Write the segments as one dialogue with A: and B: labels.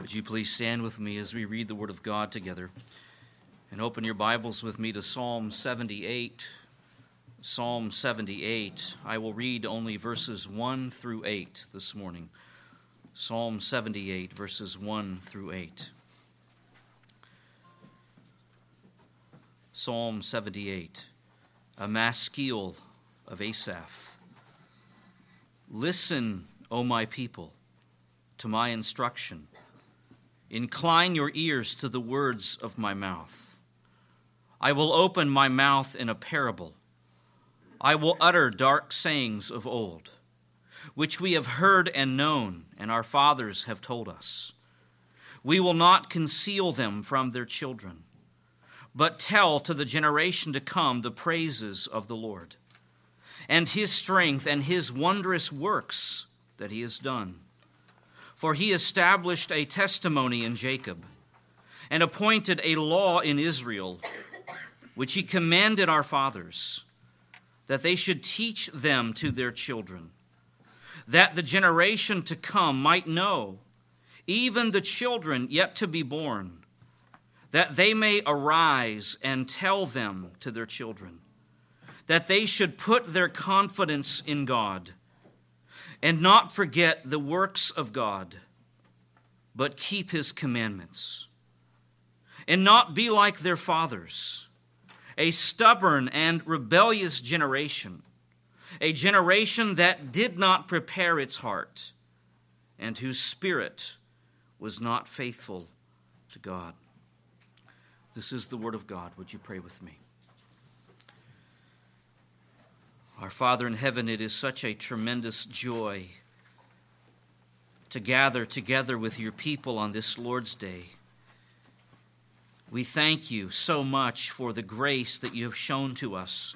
A: Would you please stand with me as we read the Word of God together? And open your Bibles with me to Psalm 78. Psalm 78. I will read only verses 1 through 8 this morning. Psalm 78, verses 1 through 8. Psalm 78, a maskil of Asaph. Listen, O my people, to my instruction. Incline your ears to the words of my mouth. I will open my mouth in a parable. I will utter dark sayings of old, which we have heard and known, and our fathers have told us. We will not conceal them from their children, but tell to the generation to come the praises of the Lord, and his strength and his wondrous works that he has done for he established a testimony in Jacob and appointed a law in Israel, which he commanded our fathers, that they should teach them to their children, that the generation to come might know, even the children yet to be born, that they may arise and tell them to their children, that they should put their confidence in God and not forget the works of God, but keep his commandments, and not be like their fathers, a stubborn and rebellious generation, a generation that did not prepare its heart, and whose spirit was not faithful to God. This is the word of God. Would you pray with me? Our Father in heaven, it is such a tremendous joy to gather together with your people on this Lord's Day. We thank you so much for the grace that you have shown to us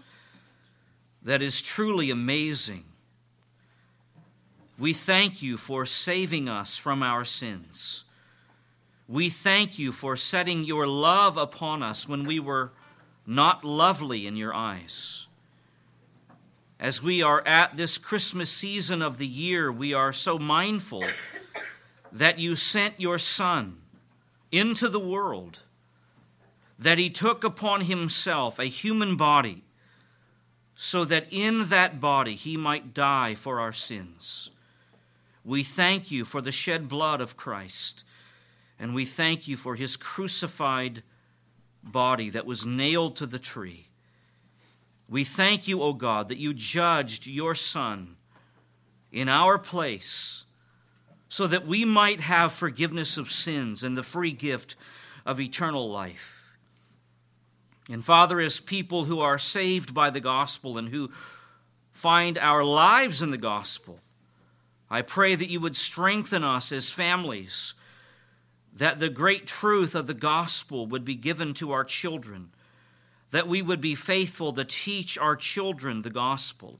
A: that is truly amazing. We thank you for saving us from our sins. We thank you for setting your love upon us when we were not lovely in your eyes. As we are at this Christmas season of the year, we are so mindful that you sent your Son into the world, that he took upon himself a human body, so that in that body he might die for our sins. We thank you for the shed blood of Christ, and we thank you for his crucified body that was nailed to the tree. We thank you, O God, that you judged your Son in our place so that we might have forgiveness of sins and the free gift of eternal life. And Father, as people who are saved by the gospel and who find our lives in the gospel, I pray that you would strengthen us as families, that the great truth of the gospel would be given to our children that we would be faithful to teach our children the gospel,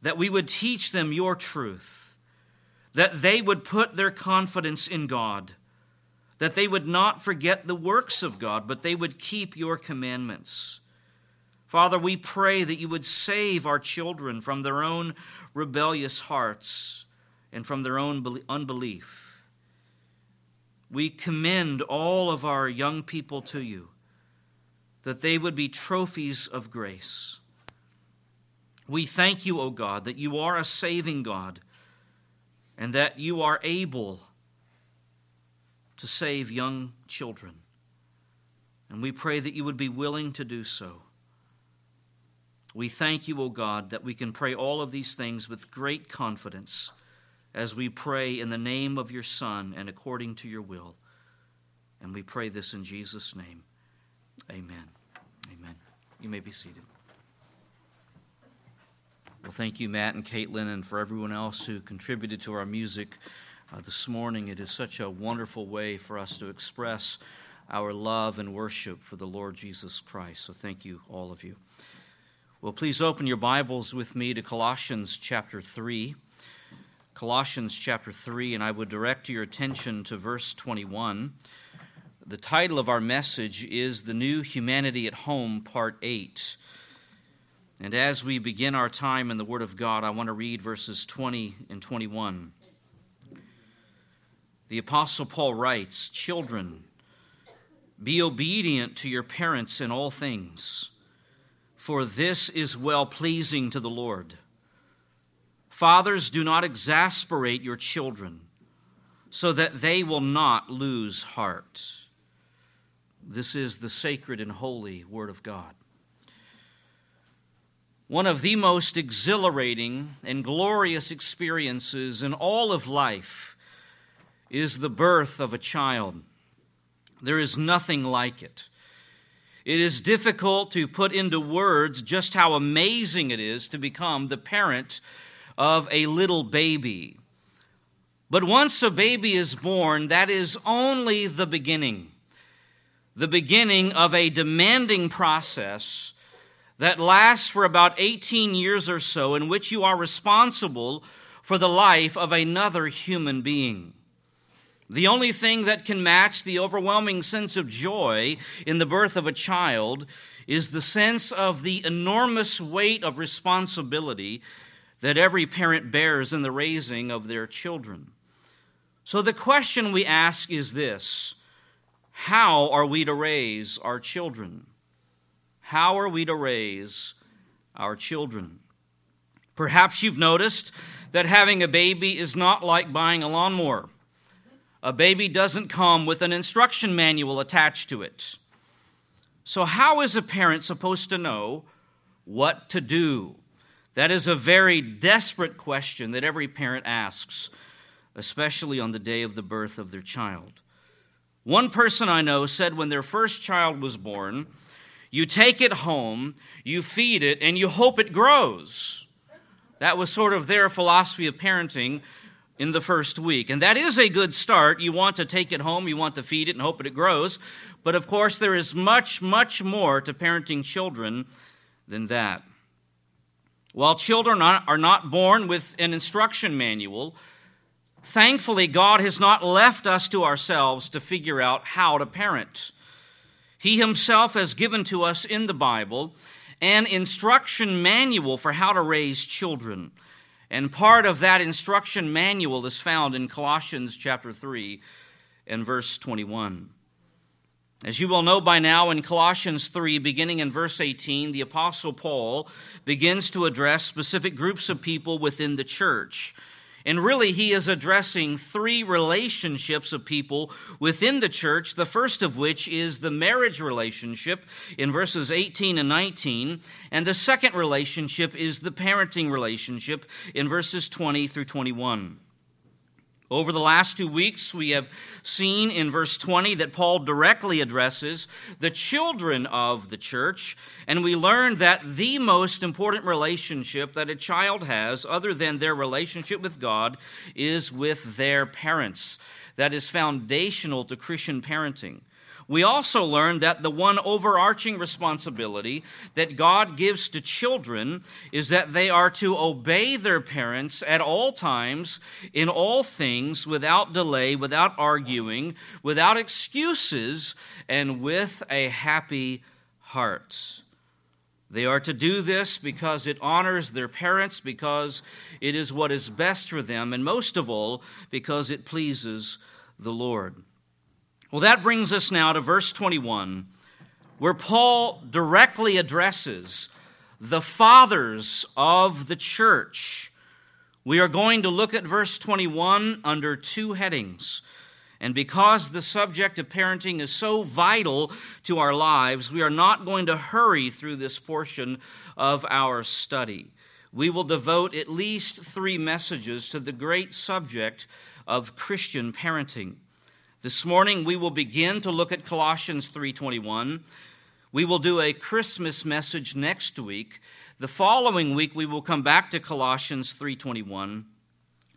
A: that we would teach them your truth, that they would put their confidence in God, that they would not forget the works of God, but they would keep your commandments. Father, we pray that you would save our children from their own rebellious hearts and from their own unbelief. We commend all of our young people to you that they would be trophies of grace. We thank you, O God, that you are a saving God and that you are able to save young children. And we pray that you would be willing to do so. We thank you, O God, that we can pray all of these things with great confidence as we pray in the name of your Son and according to your will. And we pray this in Jesus' name. Amen. You may be seated. Well, thank you, Matt and Caitlin, and for everyone else who contributed to our music uh, this morning. It is such a wonderful way for us to express our love and worship for the Lord Jesus Christ. So, thank you, all of you. Well, please open your Bibles with me to Colossians chapter 3. Colossians chapter 3, and I would direct your attention to verse 21. The title of our message is The New Humanity at Home, Part 8. And as we begin our time in the Word of God, I want to read verses 20 and 21. The Apostle Paul writes Children, be obedient to your parents in all things, for this is well pleasing to the Lord. Fathers, do not exasperate your children, so that they will not lose heart. This is the sacred and holy Word of God. One of the most exhilarating and glorious experiences in all of life is the birth of a child. There is nothing like it. It is difficult to put into words just how amazing it is to become the parent of a little baby. But once a baby is born, that is only the beginning. The beginning of a demanding process that lasts for about 18 years or so, in which you are responsible for the life of another human being. The only thing that can match the overwhelming sense of joy in the birth of a child is the sense of the enormous weight of responsibility that every parent bears in the raising of their children. So the question we ask is this How are we to raise our children? How are we to raise our children? Perhaps you've noticed that having a baby is not like buying a lawnmower. A baby doesn't come with an instruction manual attached to it. So, how is a parent supposed to know what to do? That is a very desperate question that every parent asks, especially on the day of the birth of their child. One person I know said when their first child was born, you take it home, you feed it, and you hope it grows. That was sort of their philosophy of parenting in the first week. And that is a good start. You want to take it home, you want to feed it and hope that it grows. But of course, there is much, much more to parenting children than that. While children are not born with an instruction manual, thankfully, God has not left us to ourselves to figure out how to parent. He himself has given to us in the Bible an instruction manual for how to raise children. And part of that instruction manual is found in Colossians chapter 3 and verse 21. As you will know by now, in Colossians 3, beginning in verse 18, the Apostle Paul begins to address specific groups of people within the church. And really, he is addressing three relationships of people within the church, the first of which is the marriage relationship in verses 18 and 19. And the second relationship is the parenting relationship in verses 20 through 21. Over the last two weeks, we have seen in verse 20 that Paul directly addresses the children of the church, and we learned that the most important relationship that a child has, other than their relationship with God, is with their parents. That is foundational to Christian parenting. We also learned that the one overarching responsibility that God gives to children is that they are to obey their parents at all times, in all things, without delay, without arguing, without excuses, and with a happy heart. They are to do this because it honors their parents, because it is what is best for them, and most of all, because it pleases the Lord. Well, that brings us now to verse 21, where Paul directly addresses the fathers of the church. We are going to look at verse 21 under two headings. And because the subject of parenting is so vital to our lives, we are not going to hurry through this portion of our study. We will devote at least three messages to the great subject of Christian parenting. This morning we will begin to look at Colossians 3:21. We will do a Christmas message next week. The following week we will come back to Colossians 3:21.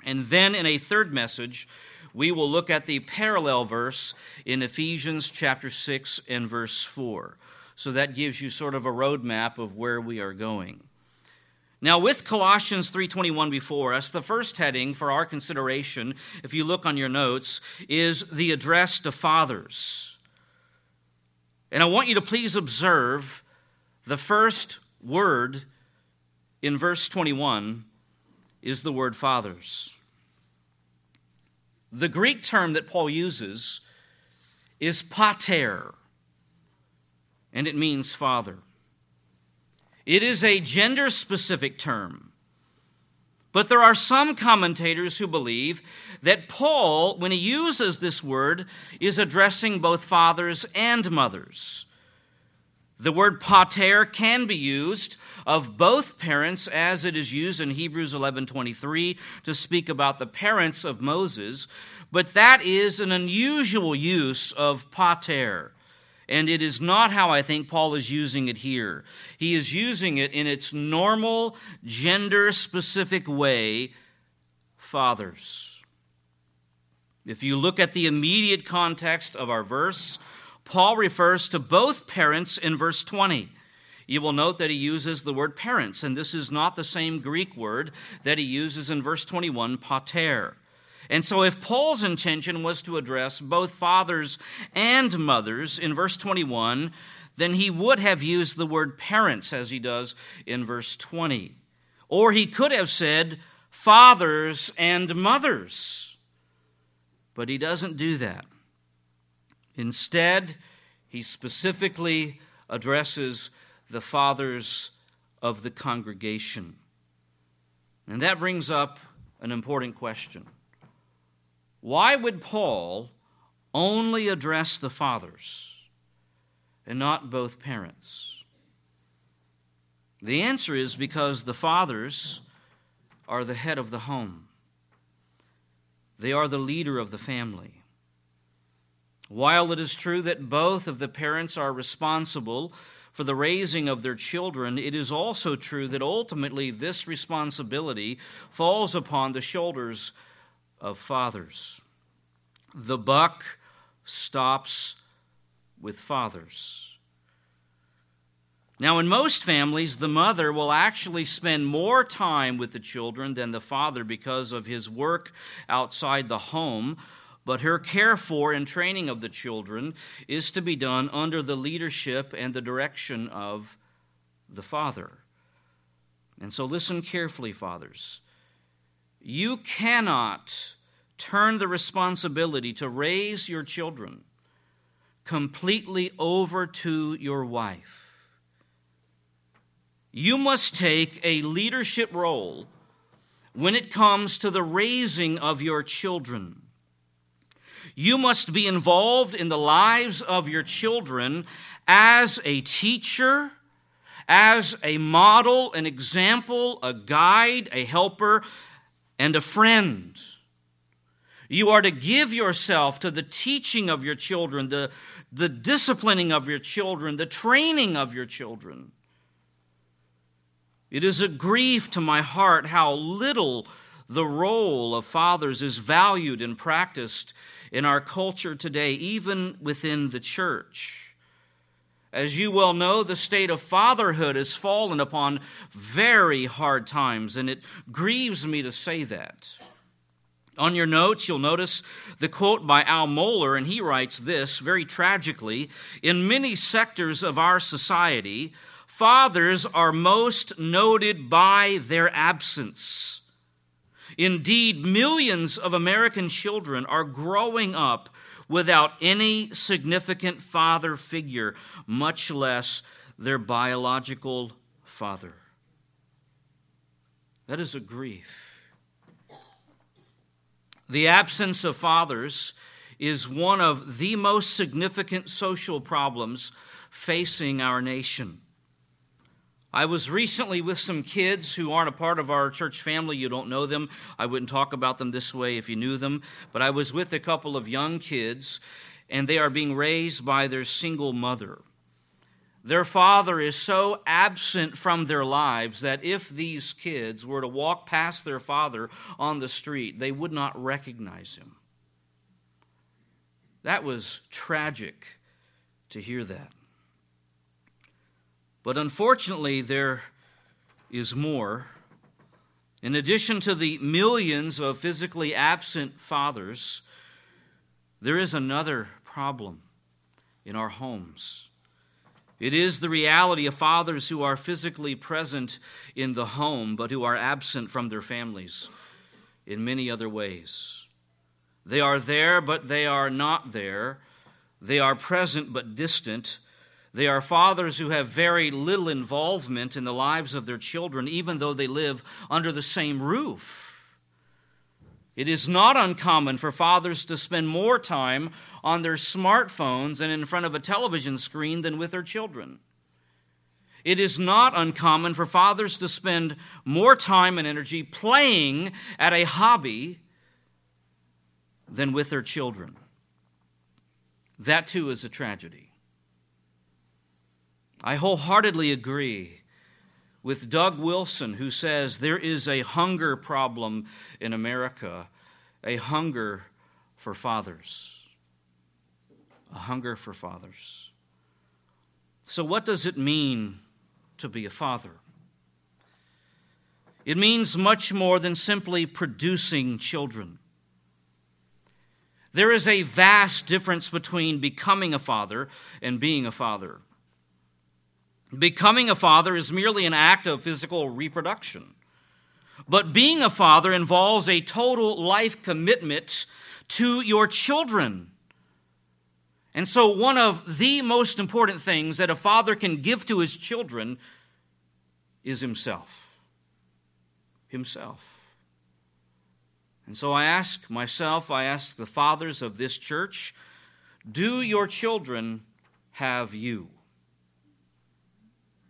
A: And then in a third message, we will look at the parallel verse in Ephesians chapter 6 and verse 4. So that gives you sort of a roadmap of where we are going. Now with Colossians 3:21 before us, the first heading for our consideration, if you look on your notes, is the address to fathers. And I want you to please observe the first word in verse 21 is the word fathers. The Greek term that Paul uses is pater, and it means father. It is a gender specific term. But there are some commentators who believe that Paul, when he uses this word, is addressing both fathers and mothers. The word pater can be used of both parents as it is used in Hebrews 11:23 to speak about the parents of Moses, but that is an unusual use of pater. And it is not how I think Paul is using it here. He is using it in its normal, gender specific way fathers. If you look at the immediate context of our verse, Paul refers to both parents in verse 20. You will note that he uses the word parents, and this is not the same Greek word that he uses in verse 21, pater. And so, if Paul's intention was to address both fathers and mothers in verse 21, then he would have used the word parents as he does in verse 20. Or he could have said fathers and mothers. But he doesn't do that. Instead, he specifically addresses the fathers of the congregation. And that brings up an important question. Why would Paul only address the fathers and not both parents? The answer is because the fathers are the head of the home, they are the leader of the family. While it is true that both of the parents are responsible for the raising of their children, it is also true that ultimately this responsibility falls upon the shoulders of fathers. The buck stops with fathers. Now, in most families, the mother will actually spend more time with the children than the father because of his work outside the home, but her care for and training of the children is to be done under the leadership and the direction of the father. And so, listen carefully, fathers. You cannot turn the responsibility to raise your children completely over to your wife. You must take a leadership role when it comes to the raising of your children. You must be involved in the lives of your children as a teacher, as a model, an example, a guide, a helper, and a friend. You are to give yourself to the teaching of your children, the, the disciplining of your children, the training of your children. It is a grief to my heart how little the role of fathers is valued and practiced in our culture today, even within the church. As you well know, the state of fatherhood has fallen upon very hard times, and it grieves me to say that. On your notes, you'll notice the quote by Al Mohler, and he writes this very tragically In many sectors of our society, fathers are most noted by their absence. Indeed, millions of American children are growing up without any significant father figure, much less their biological father. That is a grief. The absence of fathers is one of the most significant social problems facing our nation. I was recently with some kids who aren't a part of our church family. You don't know them. I wouldn't talk about them this way if you knew them. But I was with a couple of young kids, and they are being raised by their single mother. Their father is so absent from their lives that if these kids were to walk past their father on the street, they would not recognize him. That was tragic to hear that. But unfortunately, there is more. In addition to the millions of physically absent fathers, there is another problem in our homes. It is the reality of fathers who are physically present in the home, but who are absent from their families in many other ways. They are there, but they are not there. They are present, but distant. They are fathers who have very little involvement in the lives of their children, even though they live under the same roof. It is not uncommon for fathers to spend more time on their smartphones and in front of a television screen than with their children. It is not uncommon for fathers to spend more time and energy playing at a hobby than with their children. That too is a tragedy. I wholeheartedly agree with Doug Wilson, who says there is a hunger problem in America, a hunger for fathers. A hunger for fathers. So, what does it mean to be a father? It means much more than simply producing children. There is a vast difference between becoming a father and being a father. Becoming a father is merely an act of physical reproduction. But being a father involves a total life commitment to your children. And so, one of the most important things that a father can give to his children is himself. Himself. And so I ask myself, I ask the fathers of this church, do your children have you?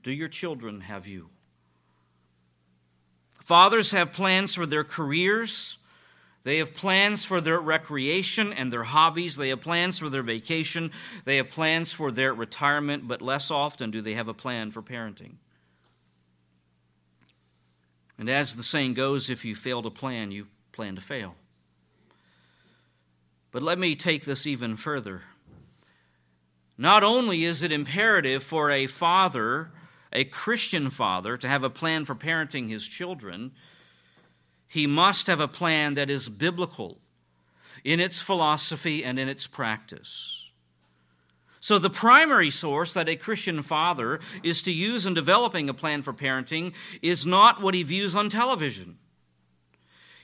A: Do your children have you? Fathers have plans for their careers. They have plans for their recreation and their hobbies. They have plans for their vacation. They have plans for their retirement, but less often do they have a plan for parenting. And as the saying goes, if you fail to plan, you plan to fail. But let me take this even further. Not only is it imperative for a father a Christian father to have a plan for parenting his children, he must have a plan that is biblical in its philosophy and in its practice. So, the primary source that a Christian father is to use in developing a plan for parenting is not what he views on television.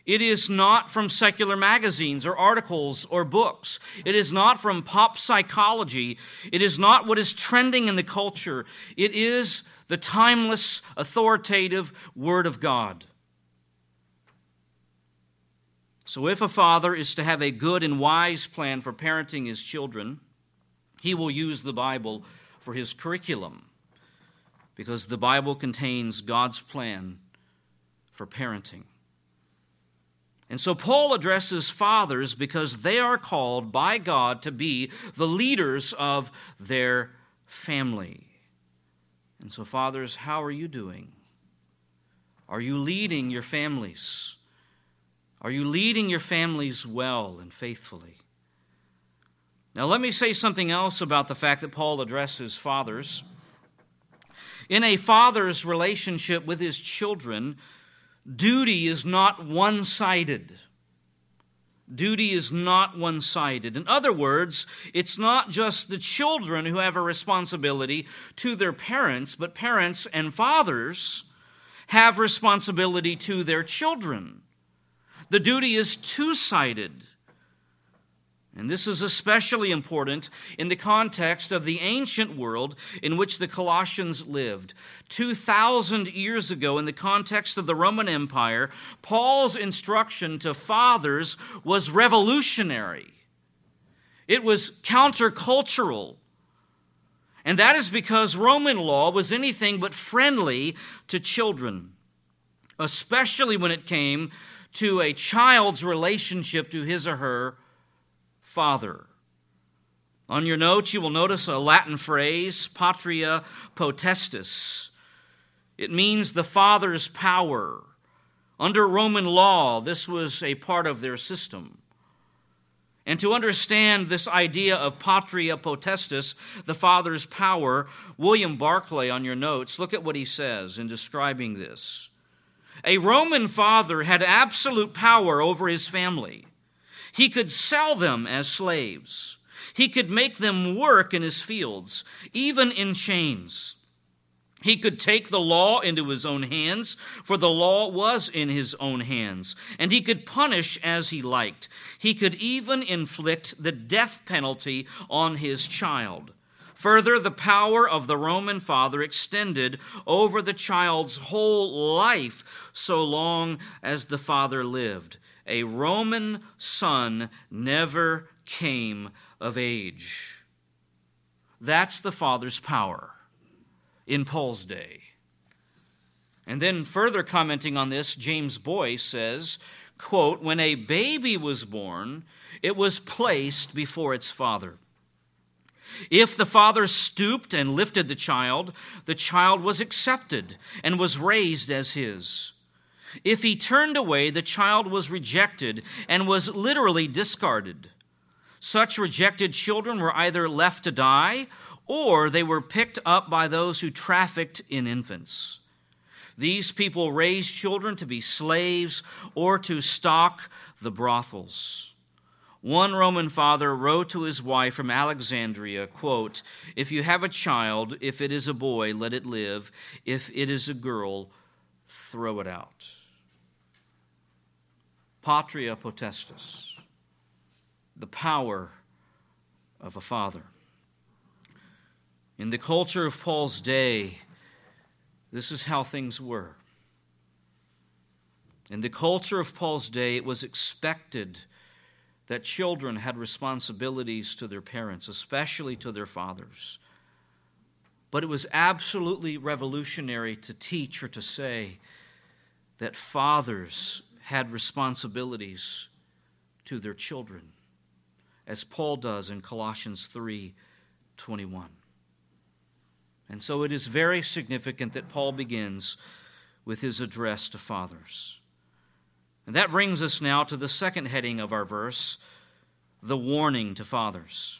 A: It is not from secular magazines or articles or books. It is not from pop psychology. It is not what is trending in the culture. It is the timeless, authoritative Word of God. So, if a father is to have a good and wise plan for parenting his children, he will use the Bible for his curriculum because the Bible contains God's plan for parenting. And so Paul addresses fathers because they are called by God to be the leaders of their family. And so, fathers, how are you doing? Are you leading your families? Are you leading your families well and faithfully? Now, let me say something else about the fact that Paul addresses fathers. In a father's relationship with his children, duty is not one sided. Duty is not one sided. In other words, it's not just the children who have a responsibility to their parents, but parents and fathers have responsibility to their children. The duty is two sided. And this is especially important in the context of the ancient world in which the Colossians lived. 2,000 years ago, in the context of the Roman Empire, Paul's instruction to fathers was revolutionary, it was countercultural. And that is because Roman law was anything but friendly to children, especially when it came to a child's relationship to his or her Father. On your notes, you will notice a Latin phrase, patria potestas. It means the Father's power. Under Roman law, this was a part of their system. And to understand this idea of patria potestas, the Father's power, William Barclay, on your notes, look at what he says in describing this. A Roman father had absolute power over his family. He could sell them as slaves. He could make them work in his fields, even in chains. He could take the law into his own hands, for the law was in his own hands, and he could punish as he liked. He could even inflict the death penalty on his child. Further, the power of the Roman father extended over the child's whole life so long as the father lived. A Roman son never came of age. That's the father's power in Paul's day. And then further commenting on this, James Boice says, quote, when a baby was born, it was placed before its father. If the father stooped and lifted the child, the child was accepted and was raised as his. If he turned away, the child was rejected and was literally discarded. Such rejected children were either left to die or they were picked up by those who trafficked in infants. These people raised children to be slaves or to stock the brothels. One Roman father wrote to his wife from Alexandria, quote, "If you have a child, if it is a boy, let it live; if it is a girl, throw it out." Patria potestas, the power of a father. In the culture of Paul's day, this is how things were. In the culture of Paul's day, it was expected that children had responsibilities to their parents, especially to their fathers. But it was absolutely revolutionary to teach or to say that fathers had responsibilities to their children, as Paul does in Colossians 3 21. And so it is very significant that Paul begins with his address to fathers. And that brings us now to the second heading of our verse the warning to fathers.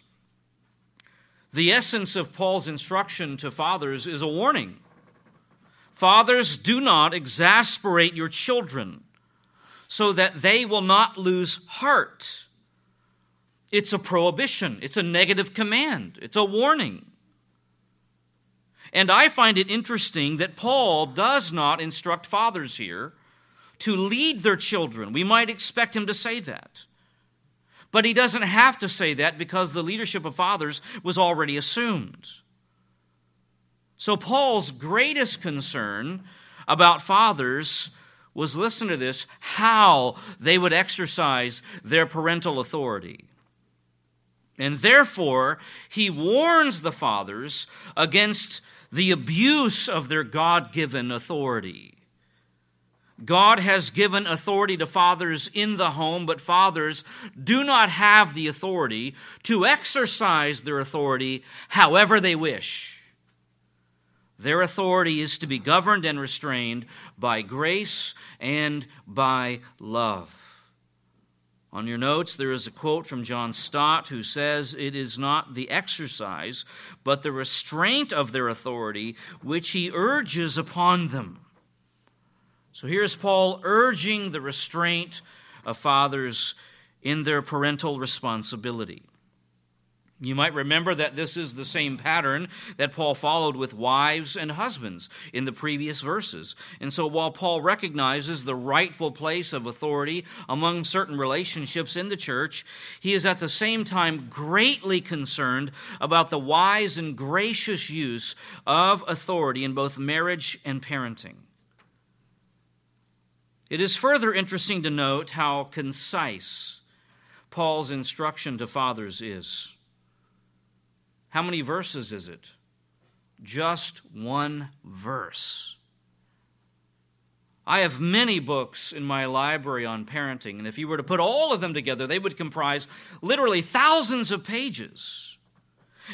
A: The essence of Paul's instruction to fathers is a warning. Fathers, do not exasperate your children so that they will not lose heart. It's a prohibition, it's a negative command, it's a warning. And I find it interesting that Paul does not instruct fathers here to lead their children. We might expect him to say that. But he doesn't have to say that because the leadership of fathers was already assumed. So, Paul's greatest concern about fathers was listen to this how they would exercise their parental authority. And therefore, he warns the fathers against the abuse of their God given authority. God has given authority to fathers in the home, but fathers do not have the authority to exercise their authority however they wish. Their authority is to be governed and restrained by grace and by love. On your notes, there is a quote from John Stott who says, It is not the exercise, but the restraint of their authority which he urges upon them. So here's Paul urging the restraint of fathers in their parental responsibility. You might remember that this is the same pattern that Paul followed with wives and husbands in the previous verses. And so, while Paul recognizes the rightful place of authority among certain relationships in the church, he is at the same time greatly concerned about the wise and gracious use of authority in both marriage and parenting. It is further interesting to note how concise Paul's instruction to fathers is. How many verses is it? Just one verse. I have many books in my library on parenting, and if you were to put all of them together, they would comprise literally thousands of pages.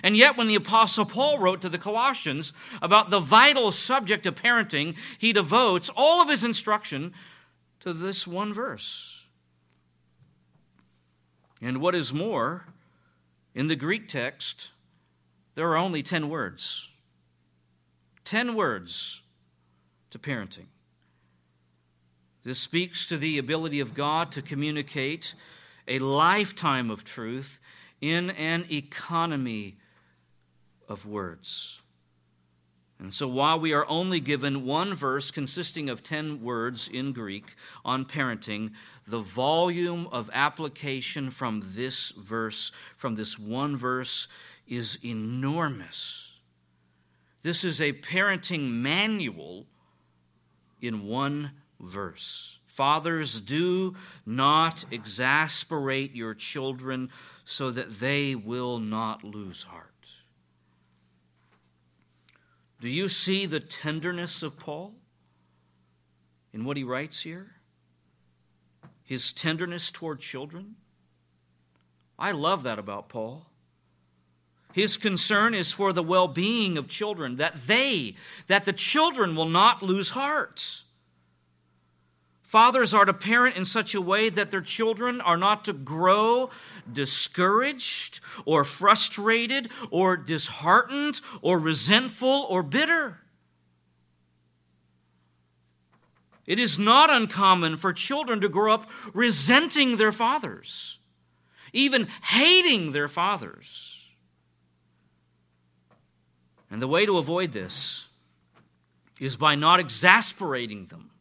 A: And yet, when the Apostle Paul wrote to the Colossians about the vital subject of parenting, he devotes all of his instruction to this one verse. And what is more, in the Greek text, there are only 10 words. 10 words to parenting. This speaks to the ability of God to communicate a lifetime of truth in an economy of words. And so, while we are only given one verse consisting of 10 words in Greek on parenting, the volume of application from this verse, from this one verse, is enormous. This is a parenting manual in one verse. Fathers, do not exasperate your children so that they will not lose heart. Do you see the tenderness of Paul in what he writes here? His tenderness toward children? I love that about Paul. His concern is for the well being of children, that they, that the children will not lose heart. Fathers are to parent in such a way that their children are not to grow discouraged or frustrated or disheartened or resentful or bitter. It is not uncommon for children to grow up resenting their fathers, even hating their fathers. And the way to avoid this is by not exasperating them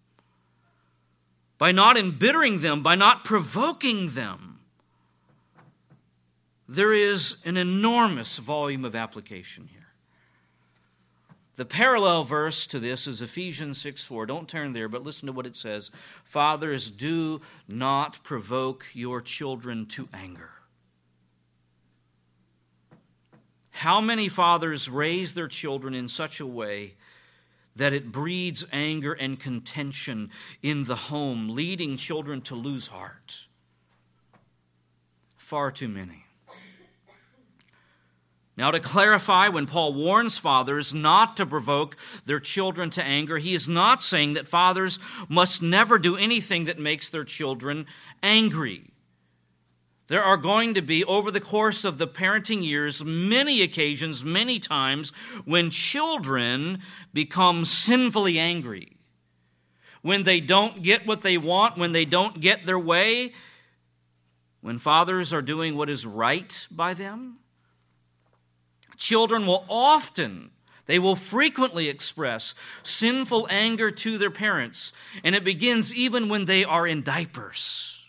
A: by not embittering them, by not provoking them. There is an enormous volume of application here. The parallel verse to this is Ephesians 6 4. Don't turn there, but listen to what it says Fathers, do not provoke your children to anger. How many fathers raise their children in such a way that it breeds anger and contention in the home, leading children to lose heart. Far too many. Now, to clarify, when Paul warns fathers not to provoke their children to anger, he is not saying that fathers must never do anything that makes their children angry. There are going to be, over the course of the parenting years, many occasions, many times, when children become sinfully angry. When they don't get what they want, when they don't get their way, when fathers are doing what is right by them. Children will often they will frequently express sinful anger to their parents, and it begins even when they are in diapers.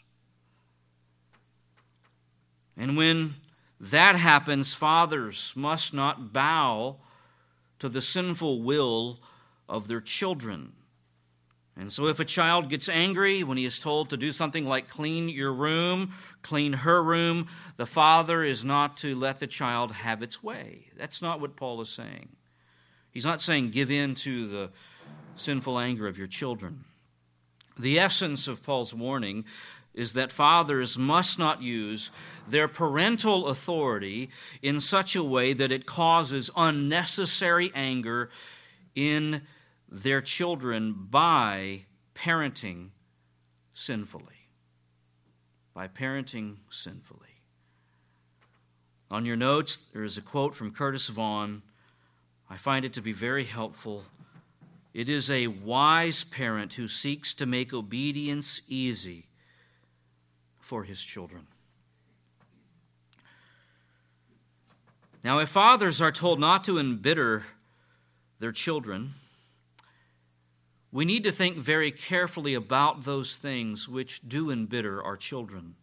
A: And when that happens, fathers must not bow to the sinful will of their children. And so, if a child gets angry when he is told to do something like clean your room, clean her room, the father is not to let the child have its way. That's not what Paul is saying. He's not saying give in to the sinful anger of your children. The essence of Paul's warning is that fathers must not use their parental authority in such a way that it causes unnecessary anger in their children by parenting sinfully. By parenting sinfully. On your notes, there is a quote from Curtis Vaughan. I find it to be very helpful. It is a wise parent who seeks to make obedience easy for his children. Now, if fathers are told not to embitter their children, we need to think very carefully about those things which do embitter our children.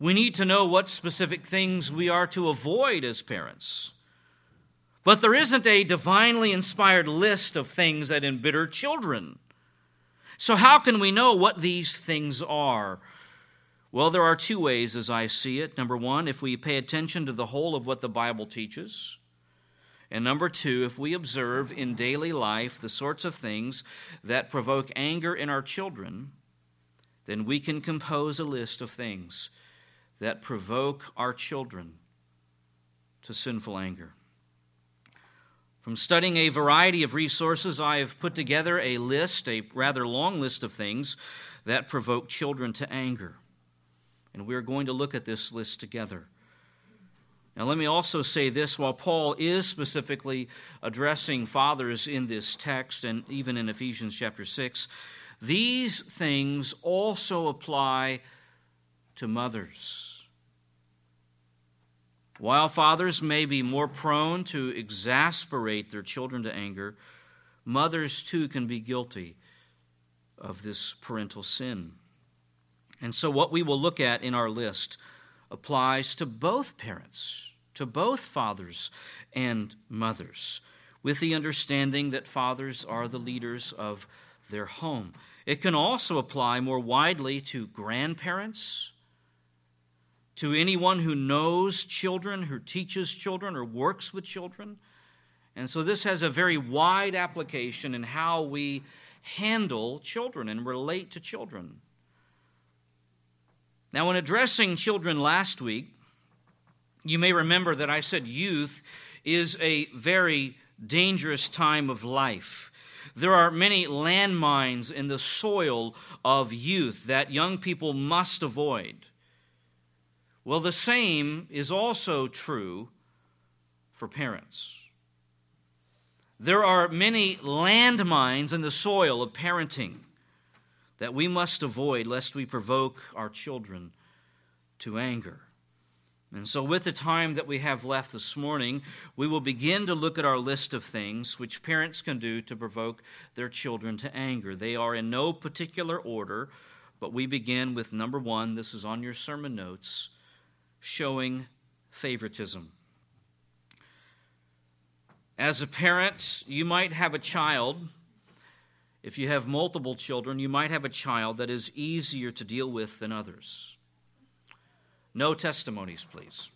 A: We need to know what specific things we are to avoid as parents. But there isn't a divinely inspired list of things that embitter children. So, how can we know what these things are? Well, there are two ways as I see it. Number one, if we pay attention to the whole of what the Bible teaches. And number two, if we observe in daily life the sorts of things that provoke anger in our children, then we can compose a list of things that provoke our children to sinful anger. From studying a variety of resources, I have put together a list, a rather long list of things that provoke children to anger. And we're going to look at this list together. Now, let me also say this while Paul is specifically addressing fathers in this text and even in Ephesians chapter 6, these things also apply to mothers. While fathers may be more prone to exasperate their children to anger, mothers too can be guilty of this parental sin. And so, what we will look at in our list applies to both parents, to both fathers and mothers, with the understanding that fathers are the leaders of their home. It can also apply more widely to grandparents, to anyone who knows children, who teaches children, or works with children. And so this has a very wide application in how we handle children and relate to children. Now, when addressing children last week, you may remember that I said youth is a very dangerous time of life. There are many landmines in the soil of youth that young people must avoid. Well, the same is also true for parents. There are many landmines in the soil of parenting that we must avoid lest we provoke our children to anger. And so, with the time that we have left this morning, we will begin to look at our list of things which parents can do to provoke their children to anger. They are in no particular order, but we begin with number one. This is on your sermon notes showing favoritism. As a parent, you might have a child. If you have multiple children, you might have a child that is easier to deal with than others. No testimonies, please.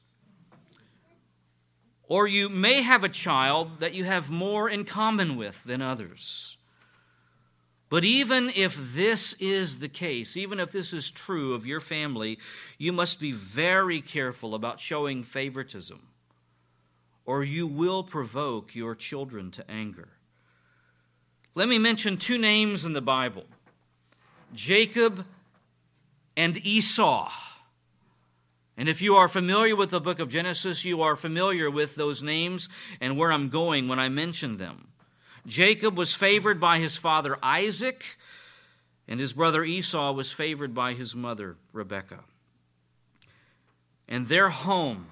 A: Or you may have a child that you have more in common with than others. But even if this is the case, even if this is true of your family, you must be very careful about showing favoritism or you will provoke your children to anger. Let me mention two names in the Bible Jacob and Esau. And if you are familiar with the book of Genesis, you are familiar with those names and where I'm going when I mention them. Jacob was favored by his father Isaac, and his brother Esau was favored by his mother Rebekah. And their home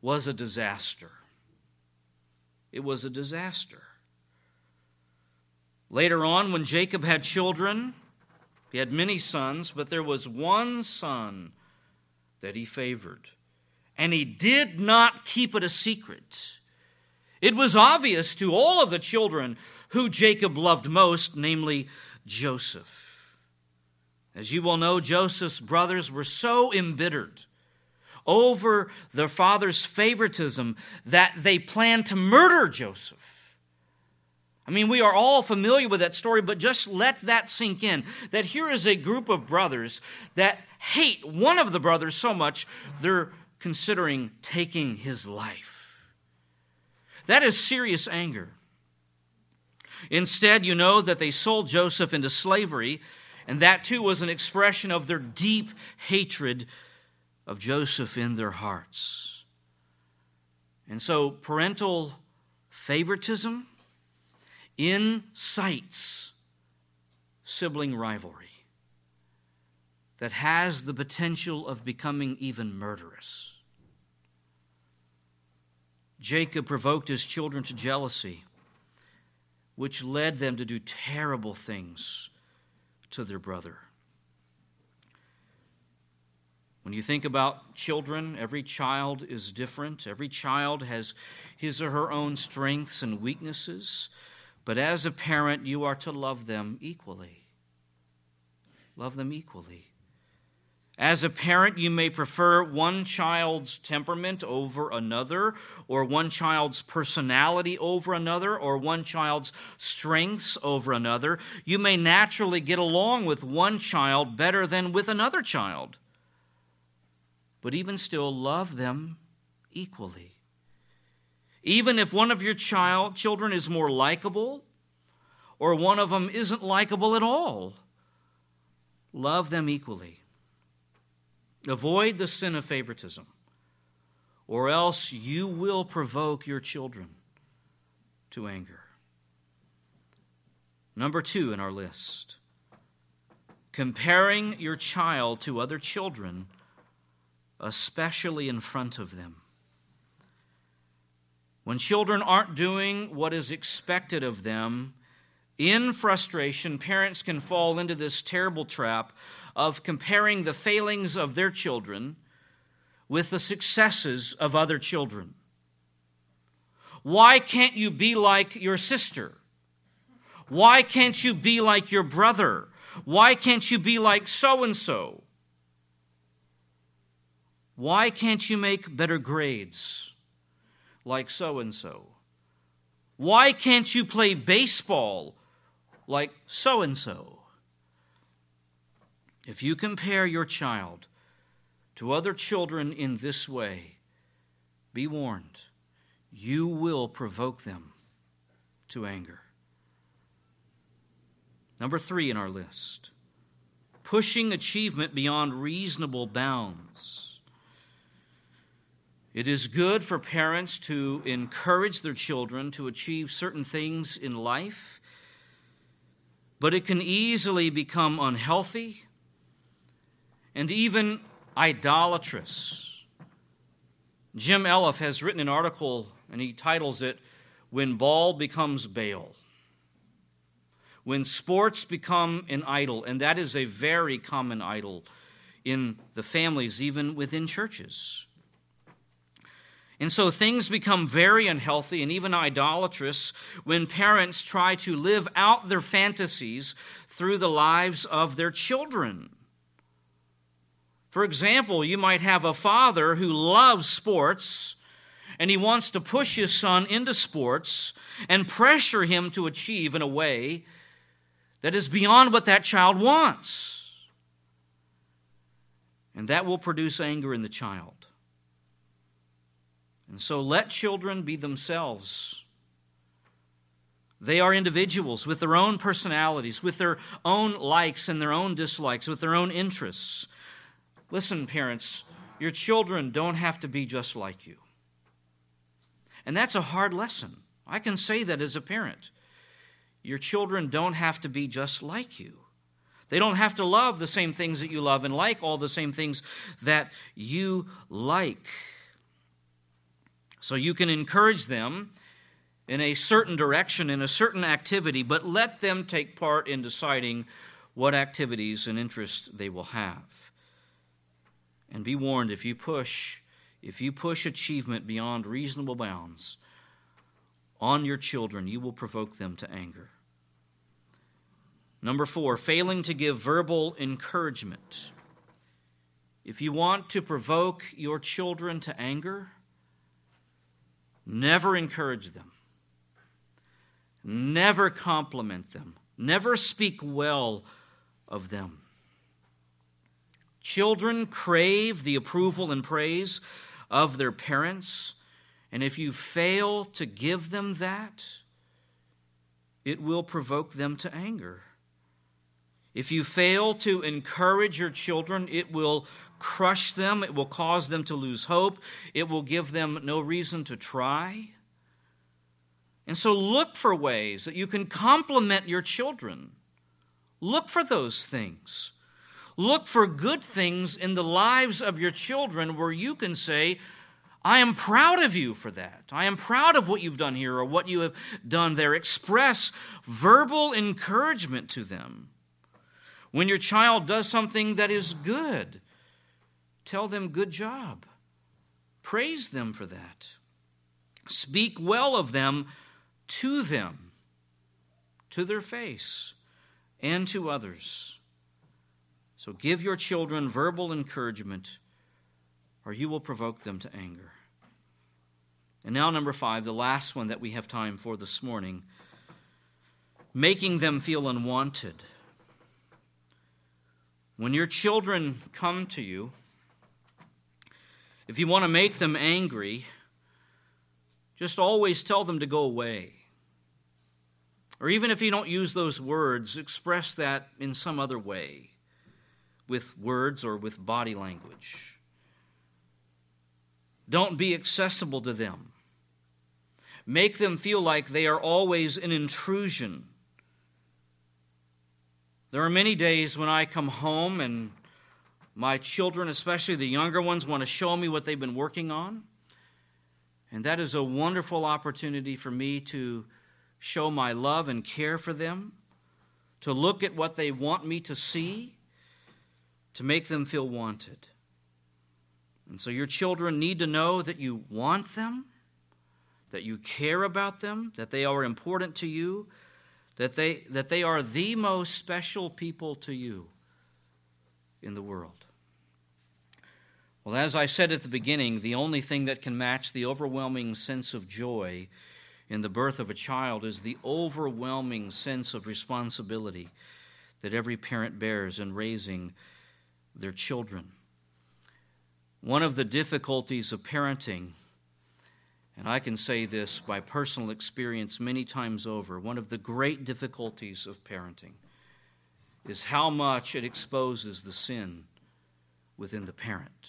A: was a disaster. It was a disaster. Later on, when Jacob had children, he had many sons, but there was one son that he favored. And he did not keep it a secret. It was obvious to all of the children who Jacob loved most, namely Joseph. As you will know, Joseph's brothers were so embittered over their father's favoritism that they planned to murder Joseph. I mean, we are all familiar with that story, but just let that sink in. That here is a group of brothers that hate one of the brothers so much, they're considering taking his life. That is serious anger. Instead, you know that they sold Joseph into slavery, and that too was an expression of their deep hatred of Joseph in their hearts. And so, parental favoritism incites sibling rivalry that has the potential of becoming even murderous. Jacob provoked his children to jealousy, which led them to do terrible things to their brother. When you think about children, every child is different. Every child has his or her own strengths and weaknesses. But as a parent, you are to love them equally. Love them equally. As a parent, you may prefer one child's temperament over another, or one child's personality over another, or one child's strengths over another. You may naturally get along with one child better than with another child but even still love them equally. Even if one of your child children is more likable or one of them isn't likable at all, love them equally. Avoid the sin of favoritism, or else you will provoke your children to anger. Number two in our list comparing your child to other children especially in front of them. When children aren't doing what is expected of them, in frustration, parents can fall into this terrible trap of comparing the failings of their children with the successes of other children. Why can't you be like your sister? Why can't you be like your brother? Why can't you be like so and so? Why can't you make better grades like so and so? Why can't you play baseball like so and so? If you compare your child to other children in this way, be warned, you will provoke them to anger. Number three in our list pushing achievement beyond reasonable bounds. It is good for parents to encourage their children to achieve certain things in life, but it can easily become unhealthy and even idolatrous. Jim Elliff has written an article and he titles it When Ball Becomes Baal. When sports become an idol, and that is a very common idol in the families, even within churches. And so things become very unhealthy and even idolatrous when parents try to live out their fantasies through the lives of their children. For example, you might have a father who loves sports and he wants to push his son into sports and pressure him to achieve in a way that is beyond what that child wants. And that will produce anger in the child. And so let children be themselves. They are individuals with their own personalities, with their own likes and their own dislikes, with their own interests. Listen, parents, your children don't have to be just like you. And that's a hard lesson. I can say that as a parent. Your children don't have to be just like you. They don't have to love the same things that you love and like all the same things that you like. So you can encourage them in a certain direction, in a certain activity, but let them take part in deciding what activities and interests they will have. And be warned if you push, if you push achievement beyond reasonable bounds on your children, you will provoke them to anger. Number four, failing to give verbal encouragement. If you want to provoke your children to anger, never encourage them, never compliment them, never speak well of them. Children crave the approval and praise of their parents, and if you fail to give them that, it will provoke them to anger. If you fail to encourage your children, it will crush them, it will cause them to lose hope, it will give them no reason to try. And so look for ways that you can compliment your children. Look for those things. Look for good things in the lives of your children where you can say, I am proud of you for that. I am proud of what you've done here or what you have done there. Express verbal encouragement to them. When your child does something that is good, tell them, Good job. Praise them for that. Speak well of them to them, to their face, and to others. So give your children verbal encouragement, or you will provoke them to anger. And now, number five, the last one that we have time for this morning making them feel unwanted. When your children come to you, if you want to make them angry, just always tell them to go away. Or even if you don't use those words, express that in some other way with words or with body language. Don't be accessible to them. Make them feel like they are always an intrusion. There are many days when I come home and my children, especially the younger ones, want to show me what they've been working on. And that is a wonderful opportunity for me to show my love and care for them, to look at what they want me to see, to make them feel wanted. And so your children need to know that you want them, that you care about them, that they are important to you, that they, that they are the most special people to you in the world. Well, as I said at the beginning, the only thing that can match the overwhelming sense of joy in the birth of a child is the overwhelming sense of responsibility that every parent bears in raising their children. One of the difficulties of parenting, and I can say this by personal experience many times over, one of the great difficulties of parenting is how much it exposes the sin within the parent.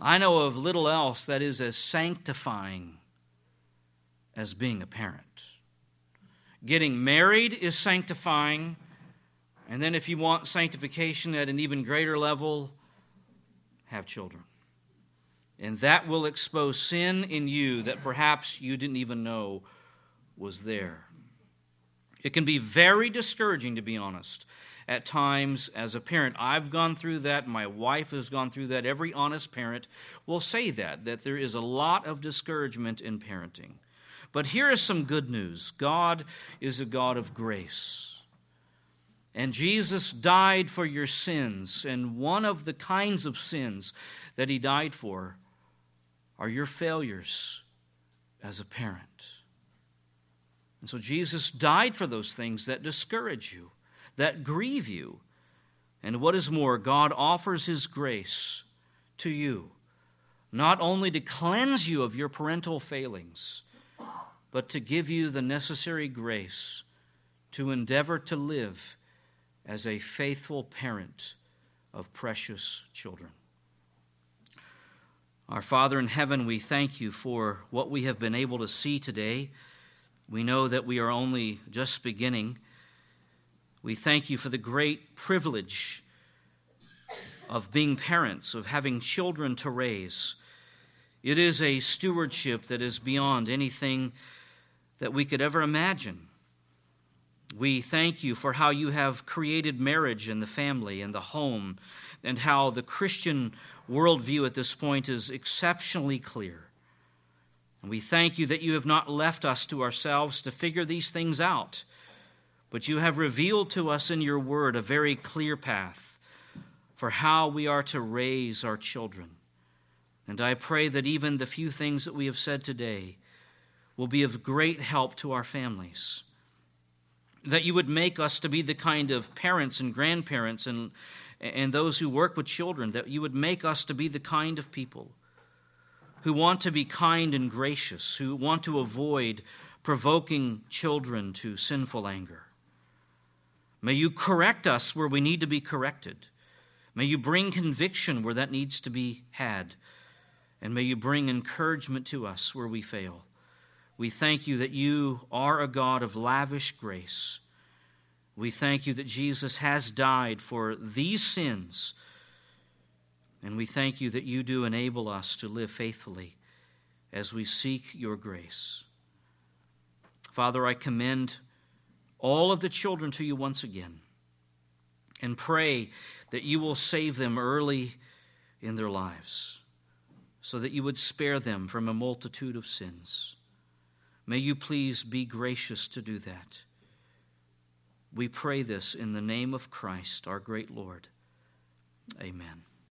A: I know of little else that is as sanctifying as being a parent. Getting married is sanctifying, and then if you want sanctification at an even greater level, have children. And that will expose sin in you that perhaps you didn't even know was there. It can be very discouraging, to be honest, at times as a parent. I've gone through that. My wife has gone through that. Every honest parent will say that, that there is a lot of discouragement in parenting. But here is some good news God is a God of grace. And Jesus died for your sins. And one of the kinds of sins that he died for are your failures as a parent. And so Jesus died for those things that discourage you that grieve you. And what is more, God offers His grace to you, not only to cleanse you of your parental failings, but to give you the necessary grace to endeavor to live as a faithful parent of precious children. Our Father in heaven, we thank you for what we have been able to see today. We know that we are only just beginning we thank you for the great privilege of being parents, of having children to raise. It is a stewardship that is beyond anything that we could ever imagine. We thank you for how you have created marriage and the family and the home, and how the Christian worldview at this point is exceptionally clear. And we thank you that you have not left us to ourselves to figure these things out but you have revealed to us in your word a very clear path for how we are to raise our children. And I pray that even the few things that we have said today will be of great help to our families. That you would make us to be the kind of parents and grandparents and, and those who work with children, that you would make us to be the kind of people who want to be kind and gracious, who want to avoid provoking children to sinful anger. May you correct us where we need to be corrected. May you bring conviction where that needs to be had. And may you bring encouragement to us where we fail. We thank you that you are a God of lavish grace. We thank you that Jesus has died for these sins. And we thank you that you do enable us to live faithfully as we seek your grace. Father, I commend all of the children to you once again and pray that you will save them early in their lives so that you would spare them from a multitude of sins. May you please be gracious to do that. We pray this in the name of Christ, our great Lord. Amen.